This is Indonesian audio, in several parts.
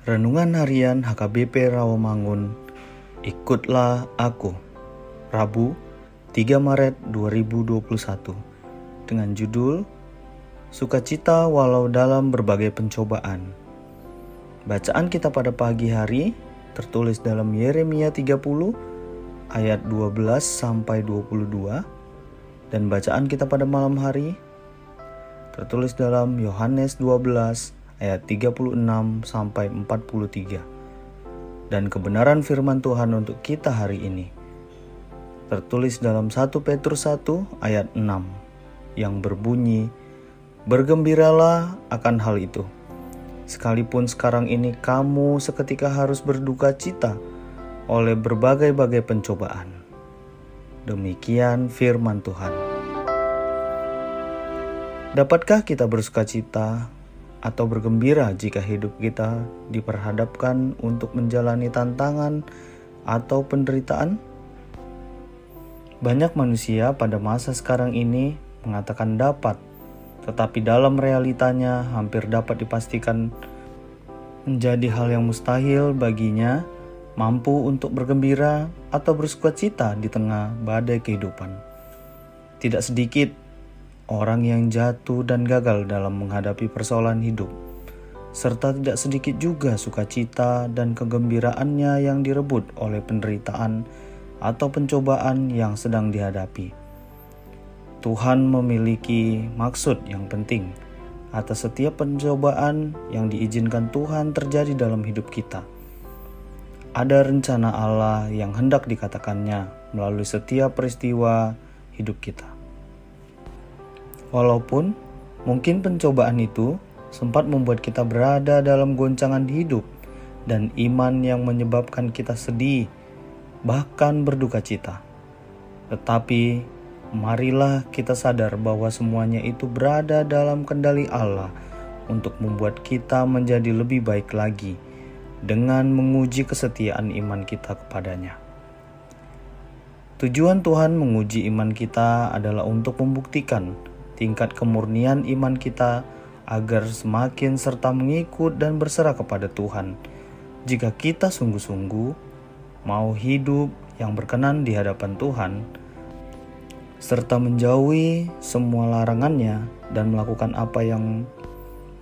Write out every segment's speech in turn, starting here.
Renungan Harian HKBP Rawamangun. Ikutlah Aku. Rabu 3 Maret 2021 Dengan judul Sukacita walau dalam berbagai pencobaan. Bacaan kita pada pagi hari tertulis dalam Yeremia 30 ayat 12 sampai 22 dan bacaan kita pada malam hari tertulis dalam Yohanes 12 ayat 36 sampai 43. Dan kebenaran firman Tuhan untuk kita hari ini tertulis dalam 1 Petrus 1 ayat 6 yang berbunyi Bergembiralah akan hal itu. Sekalipun sekarang ini kamu seketika harus berduka cita oleh berbagai-bagai pencobaan. Demikian firman Tuhan. Dapatkah kita bersuka cita atau bergembira jika hidup kita diperhadapkan untuk menjalani tantangan atau penderitaan? Banyak manusia pada masa sekarang ini mengatakan dapat, tetapi dalam realitanya hampir dapat dipastikan menjadi hal yang mustahil baginya mampu untuk bergembira atau bersuka cita di tengah badai kehidupan. Tidak sedikit orang yang jatuh dan gagal dalam menghadapi persoalan hidup, serta tidak sedikit juga sukacita dan kegembiraannya yang direbut oleh penderitaan atau pencobaan yang sedang dihadapi. Tuhan memiliki maksud yang penting atas setiap pencobaan yang diizinkan Tuhan terjadi dalam hidup kita. Ada rencana Allah yang hendak dikatakannya melalui setiap peristiwa hidup kita. Walaupun mungkin pencobaan itu sempat membuat kita berada dalam goncangan hidup dan iman yang menyebabkan kita sedih, bahkan berduka cita. Tetapi marilah kita sadar bahwa semuanya itu berada dalam kendali Allah untuk membuat kita menjadi lebih baik lagi dengan menguji kesetiaan iman kita kepadanya. Tujuan Tuhan menguji iman kita adalah untuk membuktikan tingkat kemurnian iman kita agar semakin serta mengikut dan berserah kepada Tuhan. Jika kita sungguh-sungguh mau hidup yang berkenan di hadapan Tuhan, serta menjauhi semua larangannya dan melakukan apa yang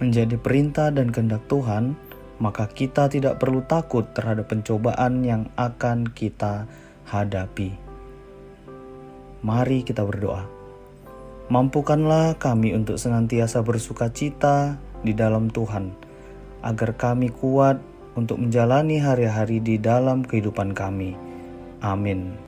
menjadi perintah dan kehendak Tuhan, maka kita tidak perlu takut terhadap pencobaan yang akan kita hadapi. Mari kita berdoa. Mampukanlah kami untuk senantiasa bersuka cita di dalam Tuhan, agar kami kuat untuk menjalani hari-hari di dalam kehidupan kami. Amin.